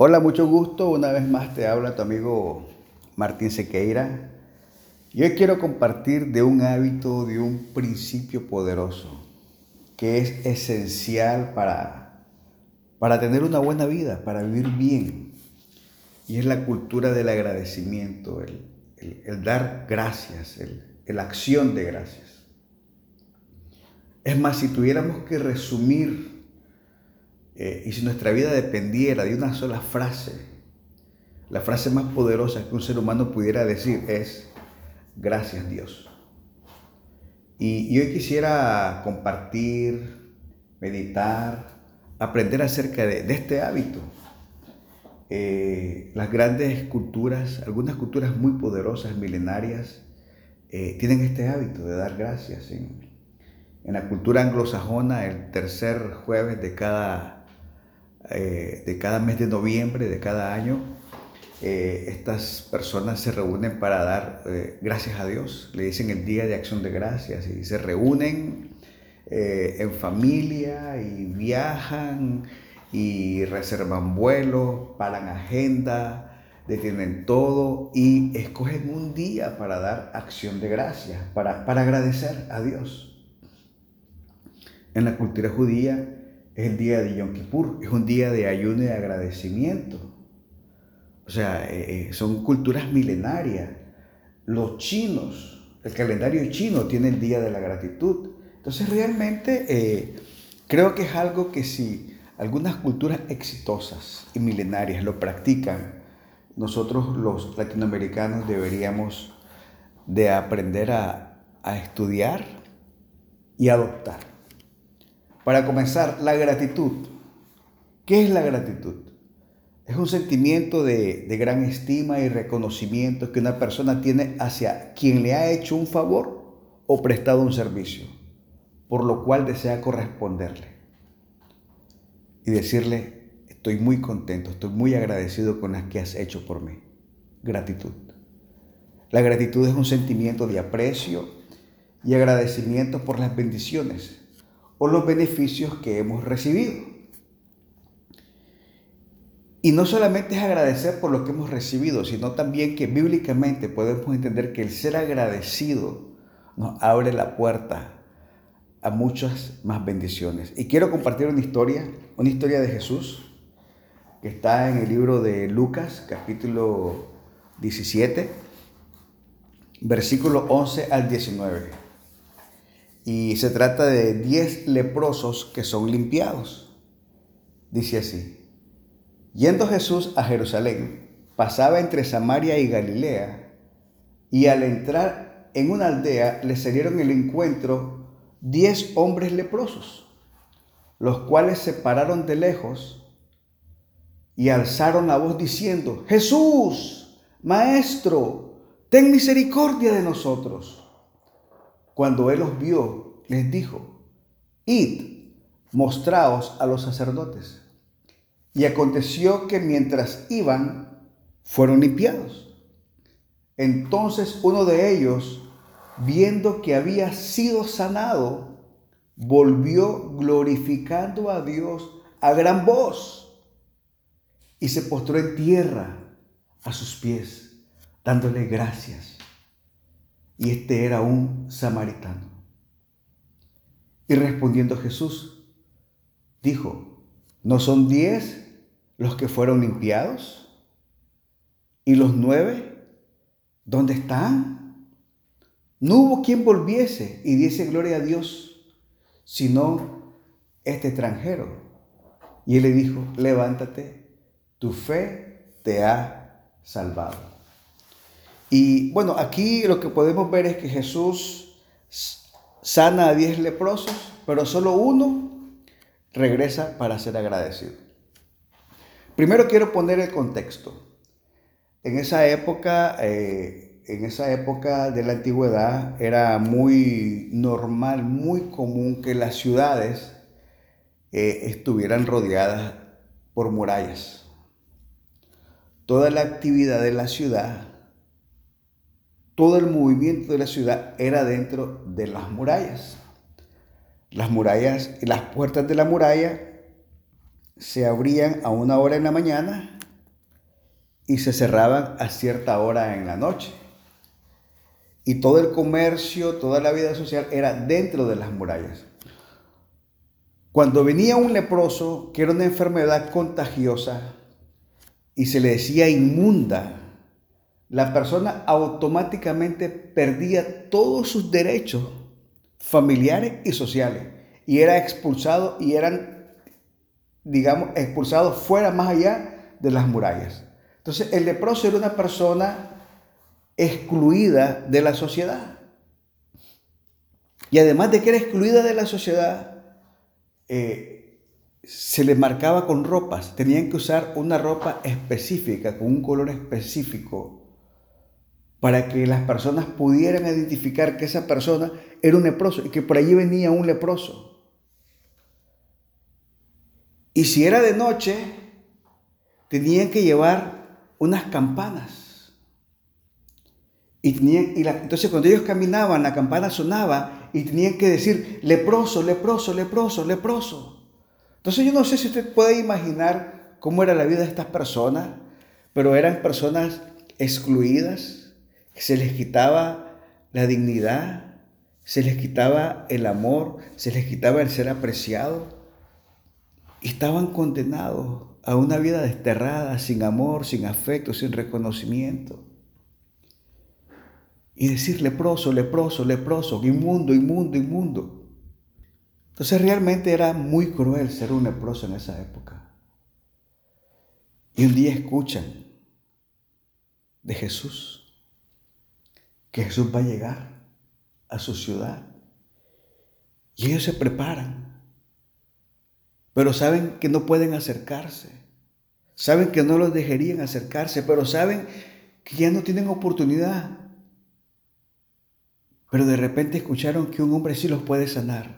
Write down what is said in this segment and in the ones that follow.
Hola, mucho gusto. Una vez más te habla tu amigo Martín Sequeira. Y hoy quiero compartir de un hábito, de un principio poderoso que es esencial para, para tener una buena vida, para vivir bien. Y es la cultura del agradecimiento, el, dar gracias, el, la acción de gracias. Es más, si tuviéramos que resumir eh, y si nuestra vida dependiera de una sola frase, la frase más poderosa que un ser humano pudiera decir es, gracias Dios. Y, hoy quisiera compartir, meditar, aprender acerca de, este hábito. Eh, las grandes culturas, algunas culturas muy poderosas, milenarias, eh, tienen este hábito de dar gracias. En, en la cultura anglosajona, el tercer jueves de cada eh, de cada mes de noviembre de cada año, eh, estas personas se reúnen para dar eh, gracias a Dios. Le dicen el Día de Acción de Gracias y se reúnen en familia y viajan y reservan vuelos, paran agenda, detienen todo y escogen un día para dar acción de gracias, para, para agradecer a Dios. En la cultura judía, es el día de Yom Kippur, es un día de ayuno y agradecimiento. O sea, eh, eh, son culturas milenarias. Los chinos, el calendario chino tiene el día de la gratitud. Entonces realmente eh, creo que es algo que si algunas culturas exitosas y milenarias lo practican, nosotros los latinoamericanos deberíamos de aprender a estudiar y adoptar. Para comenzar, la gratitud. ¿Qué es la gratitud? Es un sentimiento de, gran estima y reconocimiento que una persona tiene hacia quien le ha hecho un favor o prestado un servicio, por lo cual desea corresponderle. Y decirle, estoy muy contento, estoy muy agradecido con las que has hecho por mí. Gratitud. La gratitud es un sentimiento de aprecio y agradecimiento por las bendiciones o los beneficios que hemos recibido. Y no solamente es agradecer por lo que hemos recibido, sino también que bíblicamente podemos entender que el ser agradecido nos abre la puerta a muchas más bendiciones. Y quiero compartir una historia, una historia de Jesús, que está en el libro de Lucas, capítulo 17, versículo 11 al 19 y se trata de 10 leprosos que son limpiados. Dice así, yendo Jesús a Jerusalén, pasaba entre Samaria y Galilea, y al entrar en una aldea le salieron el encuentro 10 hombres leprosos, los cuales se pararon de lejos y alzaron la voz diciendo, Jesús, Maestro, ten misericordia de nosotros. Cuando él los vio, les dijo, id, mostraos a los sacerdotes. Y aconteció que mientras iban, fueron limpiados. Entonces uno de ellos, viendo que había sido sanado, volvió glorificando a Dios a gran voz y se postró en tierra a sus pies, dándole gracias y este era un samaritano. Y respondiendo Jesús, dijo, ¿no son diez los que fueron limpiados? ¿Y los nueve? ¿Dónde están? No hubo quien volviese y diese gloria a Dios, sino este extranjero. Y él le dijo, levántate, tu fe te ha salvado. Y bueno, aquí lo que podemos ver es que Jesús sana a diez leprosos, pero solo uno regresa para ser agradecido. Primero quiero poner el contexto. En esa época, eh, en esa época de la antigüedad, era muy normal, muy común que las ciudades eh, estuvieran rodeadas por murallas. Toda la actividad de la ciudad todo el movimiento de la ciudad era dentro de las murallas. Las murallas y las puertas de la muralla se abrían a una hora en la mañana y se cerraban a cierta hora en la noche. Y todo el comercio, toda la vida social era dentro de las murallas. Cuando venía un leproso, que era una enfermedad contagiosa, y se le decía inmunda, la persona automáticamente perdía todos sus derechos familiares y sociales y era expulsado y eran, digamos, expulsados fuera más allá de las murallas. Entonces el leproso era una persona excluida de la sociedad. Y además de que era excluida de la sociedad, eh, se le marcaba con ropas. Tenían que usar una ropa específica, con un color específico, para que las personas pudieran identificar que esa persona era un leproso y que por allí venía un leproso. Y si era de noche, tenían que llevar unas campanas. Y, entonces cuando ellos caminaban, la campana sonaba y tenían que decir, leproso, leproso, leproso, leproso. Entonces yo no sé si usted puede imaginar cómo era la vida de estas personas, pero eran personas excluidas, se les quitaba la dignidad, se les quitaba el amor, se les quitaba el ser apreciado. Estaban condenados a una vida desterrada, sin amor, sin afecto, sin reconocimiento. Y decir leproso, leproso, leproso, inmundo, inmundo, inmundo. Entonces realmente era muy cruel ser un leproso en esa época. Y un día escuchan de Jesús, que Jesús va a llegar a su ciudad. Y ellos se preparan, pero saben que no pueden acercarse. Saben que no los dejarían acercarse, pero saben que ya no tienen oportunidad. Pero de repente escucharon que un hombre sí los puede sanar.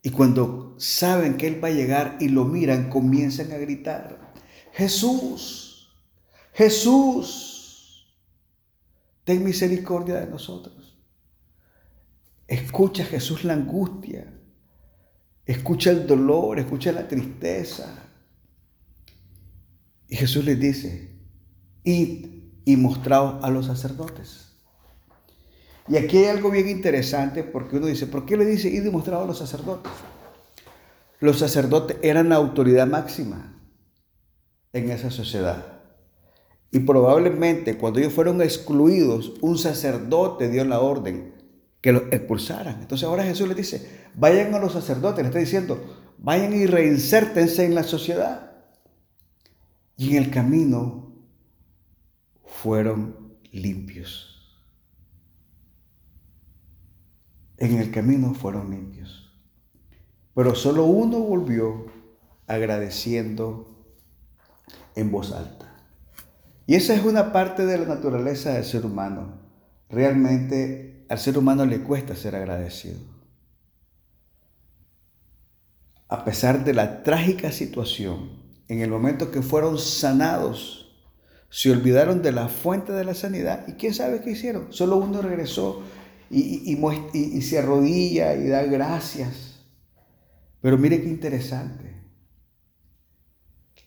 Y cuando saben que Él va a llegar y lo miran, comienzan a gritar, Jesús, Jesús, ten misericordia de nosotros. Escucha Jesús la angustia, escucha el dolor, escucha la tristeza. Y Jesús les dice, id y mostraos a los sacerdotes. Y aquí hay algo bien interesante porque uno dice, ¿por qué le dice y demostrado a los sacerdotes? Los sacerdotes eran la autoridad máxima en esa sociedad. Y probablemente cuando ellos fueron excluidos, un sacerdote dio la orden que los expulsaran. Entonces ahora Jesús les dice, vayan a los sacerdotes, le está diciendo, vayan y reinsértense en la sociedad. Y en el camino fueron limpios. en el camino fueron limpios. Pero solo uno volvió agradeciendo en voz alta. Y esa es una parte de la naturaleza del ser humano. Realmente al ser humano le cuesta ser agradecido. A pesar de la trágica situación, en el momento que fueron sanados, se olvidaron de la fuente de la sanidad y quién sabe qué hicieron. Solo uno regresó y, se arrodilla y da gracias. Pero mire qué interesante.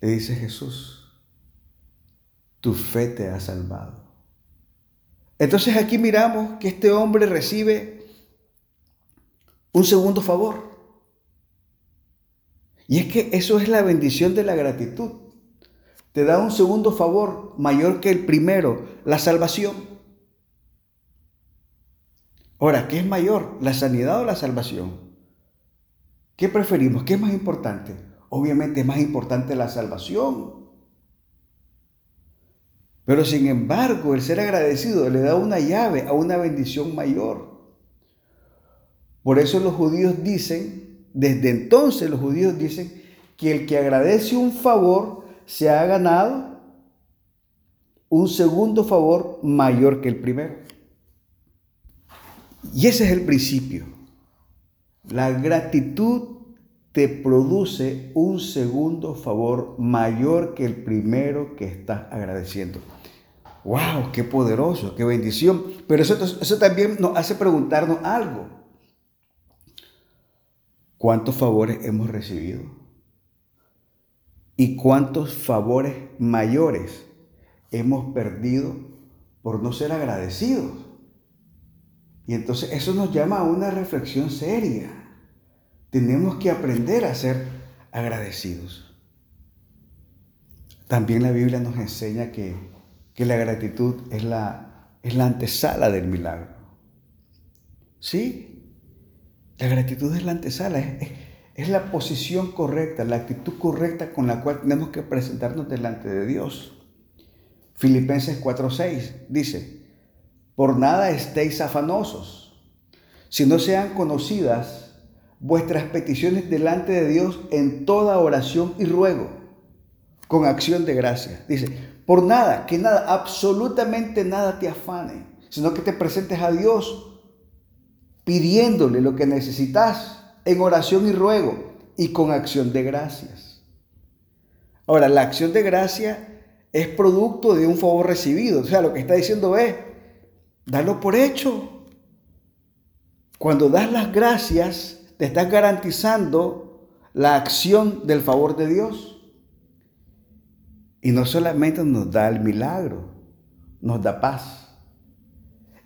Le dice Jesús, tu fe te ha salvado. Entonces aquí miramos que este hombre recibe un segundo favor. Y es que eso es la bendición de la gratitud. Te da un segundo favor mayor que el primero, la salvación. Ahora, ¿qué es mayor, la sanidad o la salvación? ¿Qué preferimos? ¿Qué es más importante? Obviamente es más importante la salvación. Pero sin embargo, el ser agradecido le da una llave a una bendición mayor. Por eso los judíos dicen, desde entonces los judíos dicen que el que agradece un favor se ha ganado un segundo favor mayor que el primero. Y ese es el principio. La gratitud te produce un segundo favor mayor que el primero que estás agradeciendo. ¡Wow! ¡Qué poderoso! ¡Qué bendición! Pero eso, eso también nos hace preguntarnos algo. ¿Cuántos favores hemos recibido? ¿Y cuántos favores mayores hemos perdido por no ser agradecidos. Y entonces eso nos llama a una reflexión seria. Tenemos que aprender a ser agradecidos. También la Biblia nos enseña que, la gratitud es la, es la antesala del milagro. ¿Sí? La gratitud es la antesala, es, es la posición correcta, la actitud correcta con la cual tenemos que presentarnos delante de Dios. Filipenses 4:6 dice, por nada estéis afanosos, si no sean conocidas vuestras peticiones delante de Dios en toda oración y ruego, con acción de gracia. Dice, por nada, que nada, absolutamente nada te afane, sino que te presentes a Dios pidiéndole lo que necesitas en oración y ruego y con acción de gracias. Ahora, la acción de gracia es producto de un favor recibido. O sea, lo que está diciendo es, dalo por hecho. Cuando das las gracias, te estás garantizando la acción del favor de Dios. Y no solamente nos da el milagro, nos da paz.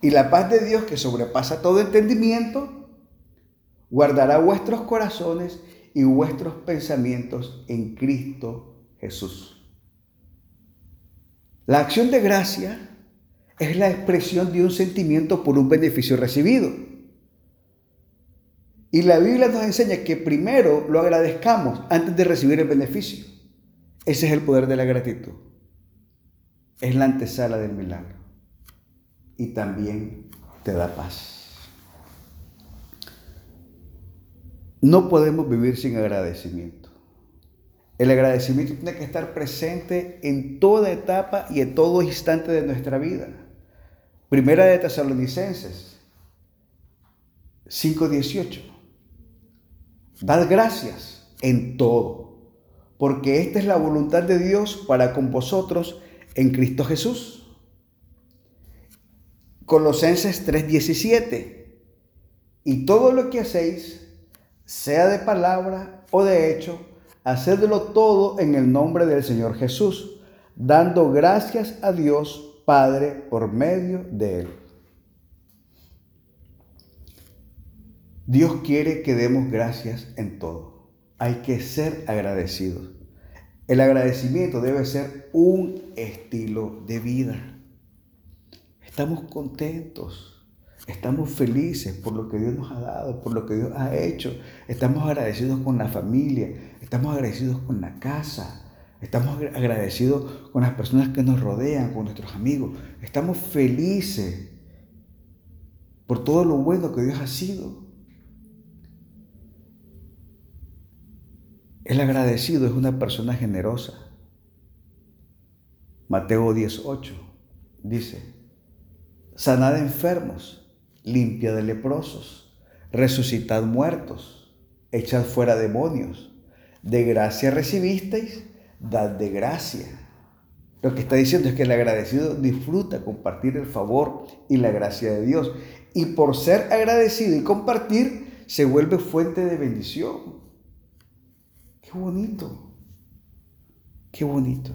Y la paz de Dios que sobrepasa todo entendimiento, guardará vuestros corazones y vuestros pensamientos en Cristo Jesús. La acción de gracia es la expresión de un sentimiento por un beneficio recibido. Y la Biblia nos enseña que primero lo agradezcamos antes de recibir el beneficio. Ese es el poder de la gratitud. Es la antesala del milagro. Y también te da paz. No podemos vivir sin agradecimiento. El agradecimiento tiene que estar presente en toda etapa y en todo instante de nuestra vida. Primera de Tesalonicenses 5:18. Dad gracias en todo, porque esta es la voluntad de Dios para con vosotros en Cristo Jesús. Colosenses 3:17. Y todo lo que hacéis, sea de palabra o de hecho, hacedlo todo en el nombre del Señor Jesús, dando gracias a Dios Padre por medio de Él. Dios quiere que demos gracias en todo. Hay que ser agradecidos. El agradecimiento debe ser un estilo de vida. Estamos contentos Estamos felices por lo que Dios nos ha dado, por lo que Dios ha hecho. Estamos agradecidos con la familia, estamos agradecidos con la casa, estamos agradecidos con las personas que nos rodean, con nuestros amigos. Estamos felices por todo lo bueno que Dios ha sido. El agradecido es una persona generosa. Mateo 18 dice, sanad enfermos limpia de leprosos, resucitad muertos, echad fuera demonios. De gracia recibisteis, dad de gracia. Lo que está diciendo es que el agradecido disfruta compartir el favor y la gracia de Dios. Y por ser agradecido y compartir, se vuelve fuente de bendición. Qué bonito. Qué bonito.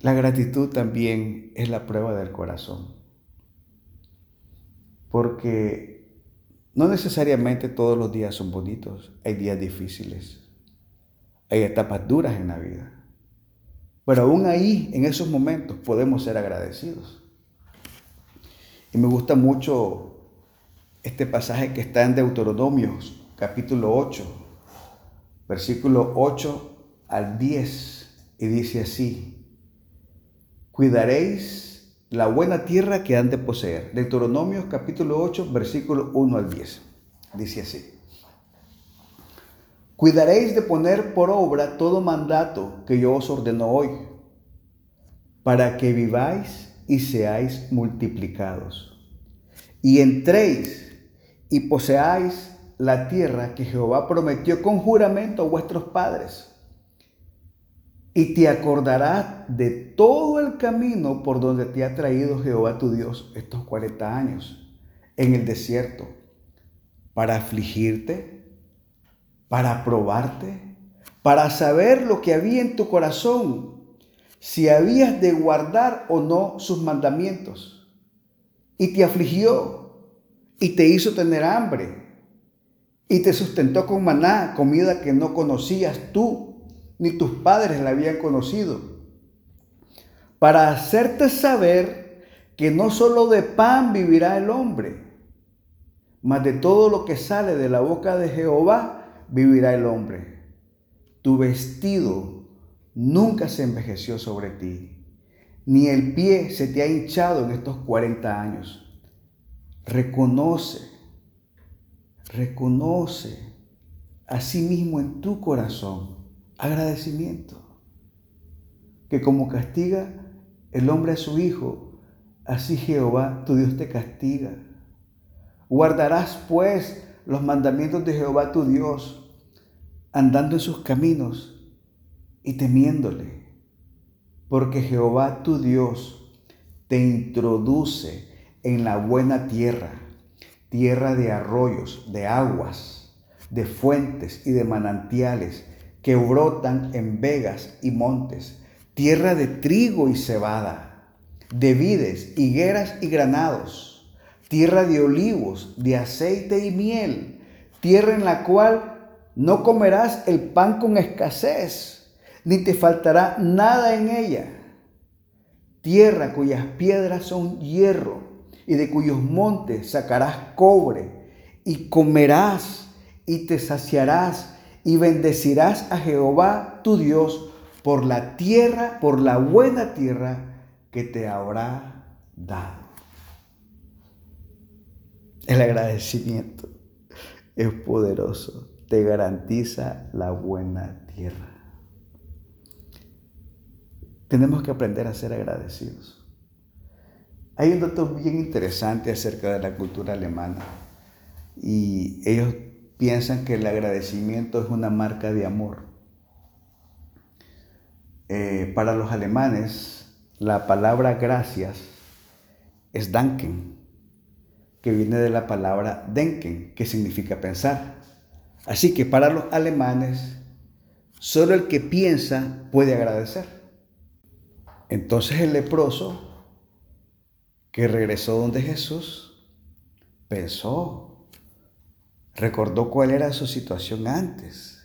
La gratitud también es la prueba del corazón porque no necesariamente todos los días son bonitos, hay días difíciles, hay etapas duras en la vida. Pero aún ahí, en esos momentos, podemos ser agradecidos. Y me gusta mucho este pasaje que está en Deuteronomios, capítulo 8, versículo 8 al 10, y dice así, cuidaréis la buena tierra que han de poseer. Deuteronomios capítulo 8, versículo 1 al 10. Dice así. Cuidaréis de poner por obra todo mandato que yo os ordeno hoy, para que viváis y seáis multiplicados, y entréis y poseáis la tierra que Jehová prometió con juramento a vuestros padres y te acordarás de todo el camino por donde te ha traído Jehová tu Dios estos 40 años en el desierto, para afligirte, para probarte, para saber lo que había en tu corazón, si habías de guardar o no sus mandamientos. Y te afligió y te hizo tener hambre y te sustentó con maná, comida que no conocías tú, ni tus padres la habían conocido, para hacerte saber que no solo de pan vivirá el hombre, mas de todo lo que sale de la boca de Jehová vivirá el hombre. Tu vestido nunca se envejeció sobre ti, ni el pie se te ha hinchado en estos 40 años. Reconoce reconoce a sí mismo en tu corazón agradecimiento. Que como castiga el hombre a su hijo, así Jehová tu Dios te castiga. Guardarás pues los mandamientos de Jehová tu Dios, andando en sus caminos y temiéndole, porque Jehová tu Dios te introduce en la buena tierra tierra de arroyos, de aguas, de fuentes y de manantiales que brotan en vegas y montes, tierra de trigo y cebada, de vides, higueras y granados, tierra de olivos, de aceite y miel, tierra en la cual no comerás el pan con escasez, ni te faltará nada en ella, tierra cuyas piedras son hierro y de cuyos montes sacarás cobre, y comerás y te saciarás y bendecirás a Jehová tu Dios por la tierra, por la buena tierra que te habrá dado. El agradecimiento es poderoso, te garantiza la buena tierra. Tenemos que aprender a ser agradecidos. Hay un dato bien interesante acerca de la cultura alemana y ellos piensan que el agradecimiento es una marca de amor. Eh, para los alemanes, la palabra gracias es danken, que viene de la palabra denken, que significa pensar. Así que para los alemanes, solo el que piensa puede agradecer. Entonces el leproso que regresó donde Jesús, pensó, recordó cuál era su situación antes,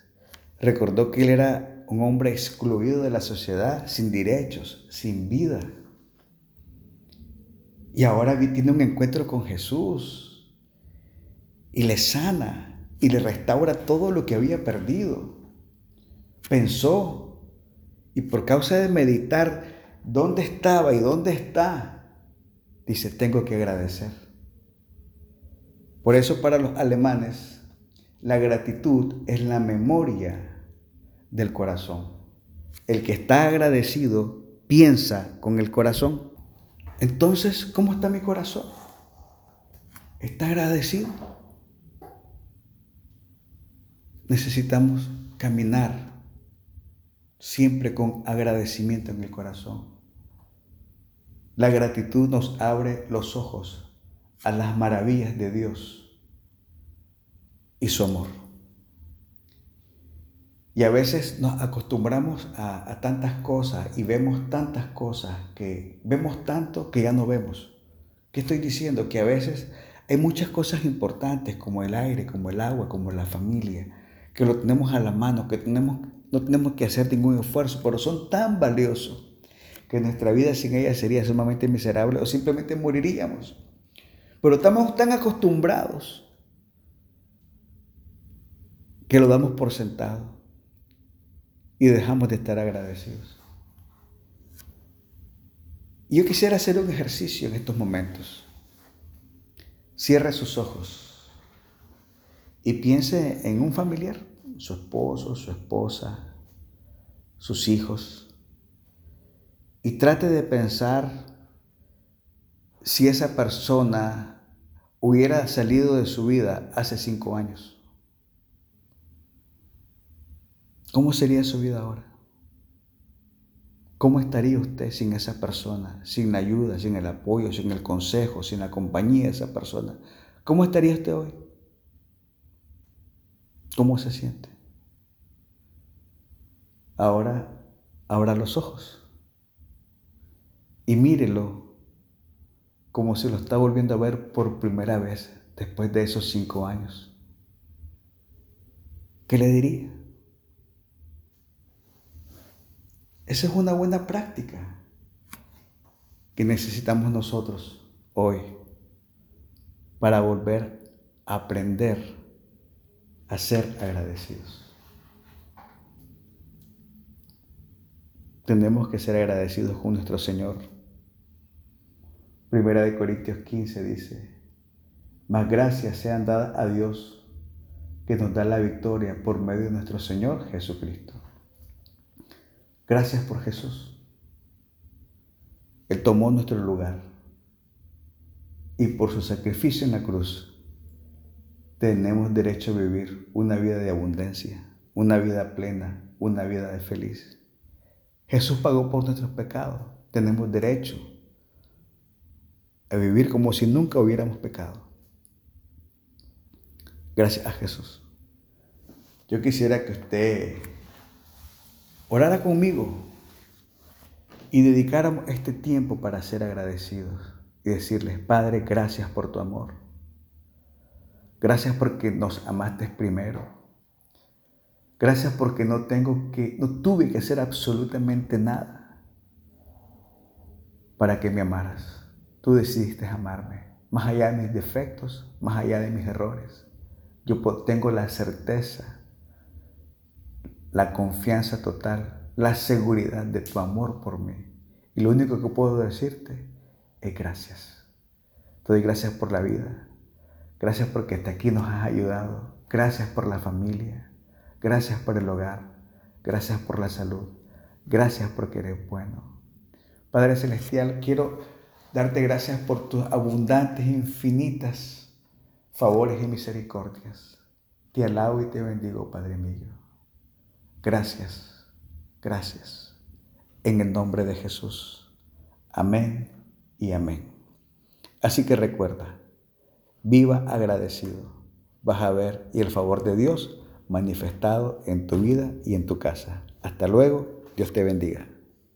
recordó que él era un hombre excluido de la sociedad, sin derechos, sin vida. Y ahora tiene un encuentro con Jesús y le sana y le restaura todo lo que había perdido. Pensó y por causa de meditar dónde estaba y dónde está, dice, tengo que agradecer. Por eso para los alemanes, la gratitud es la memoria del corazón. El que está agradecido piensa con el corazón. Entonces, ¿cómo está mi corazón? ¿Está agradecido? Necesitamos caminar siempre con agradecimiento en el corazón. La gratitud nos abre los ojos a las maravillas de Dios y su amor. Y a veces nos acostumbramos a, tantas cosas y vemos tantas cosas que vemos tanto que ya no vemos. ¿Qué estoy diciendo? Que a veces hay muchas cosas importantes como el aire, como el agua, como la familia, que lo tenemos a la mano, que tenemos, no tenemos que hacer ningún esfuerzo, pero son tan valiosos que nuestra vida sin ella sería sumamente miserable o simplemente moriríamos. Pero estamos tan acostumbrados que lo damos por sentado y dejamos de estar agradecidos. yo quisiera hacer un ejercicio en estos momentos. Cierre sus ojos y piense en un familiar, su esposo, su esposa, sus hijos y trate de pensar si esa persona hubiera salido de su vida hace cinco años. ¿Cómo sería su vida ahora? ¿Cómo estaría usted sin esa persona, sin la ayuda, sin el apoyo, sin el consejo, sin la compañía de esa persona? ¿Cómo estaría usted hoy? ¿Cómo se siente? Ahora abra los ojos y mírelo como si lo está volviendo a ver por primera vez después de esos cinco años. ¿Qué le diría? Esa es una buena práctica que necesitamos nosotros hoy para volver a aprender a ser agradecidos. Tenemos que ser agradecidos con nuestro Señor. Primera de Corintios 15 dice, más gracias sean dadas a Dios que nos da la victoria por medio de nuestro Señor Jesucristo. Gracias por Jesús. Él tomó nuestro lugar y por su sacrificio en la cruz tenemos derecho a vivir una vida de abundancia, una vida plena, una vida feliz. Jesús pagó por nuestros pecados. Tenemos derecho a vivir como si nunca hubiéramos pecado. Gracias a Jesús. Yo quisiera que usted orara conmigo y dedicáramos este tiempo para ser agradecidos y decirles, Padre, gracias por tu amor. Gracias porque nos amaste primero. Gracias porque no tengo que no tuve que hacer absolutamente nada para que me amaras. Tú decidiste amarme, más allá de mis defectos, más allá de mis errores. Yo tengo la certeza, la confianza total, la seguridad de tu amor por mí. Y lo único que puedo decirte es gracias. Te doy gracias por la vida. Gracias porque hasta aquí nos has ayudado. Gracias por la familia. Gracias por el hogar. Gracias por la salud. Gracias porque eres bueno. Padre Celestial, quiero darte gracias por tus abundantes, infinitas favores y misericordias. Te alabo y te bendigo, Padre mío. Gracias, gracias. En el nombre de Jesús. Amén y amén. Así que recuerda, viva agradecido. Vas a ver y el favor de Dios manifestado en tu vida y en tu casa. Hasta luego, Dios te bendiga.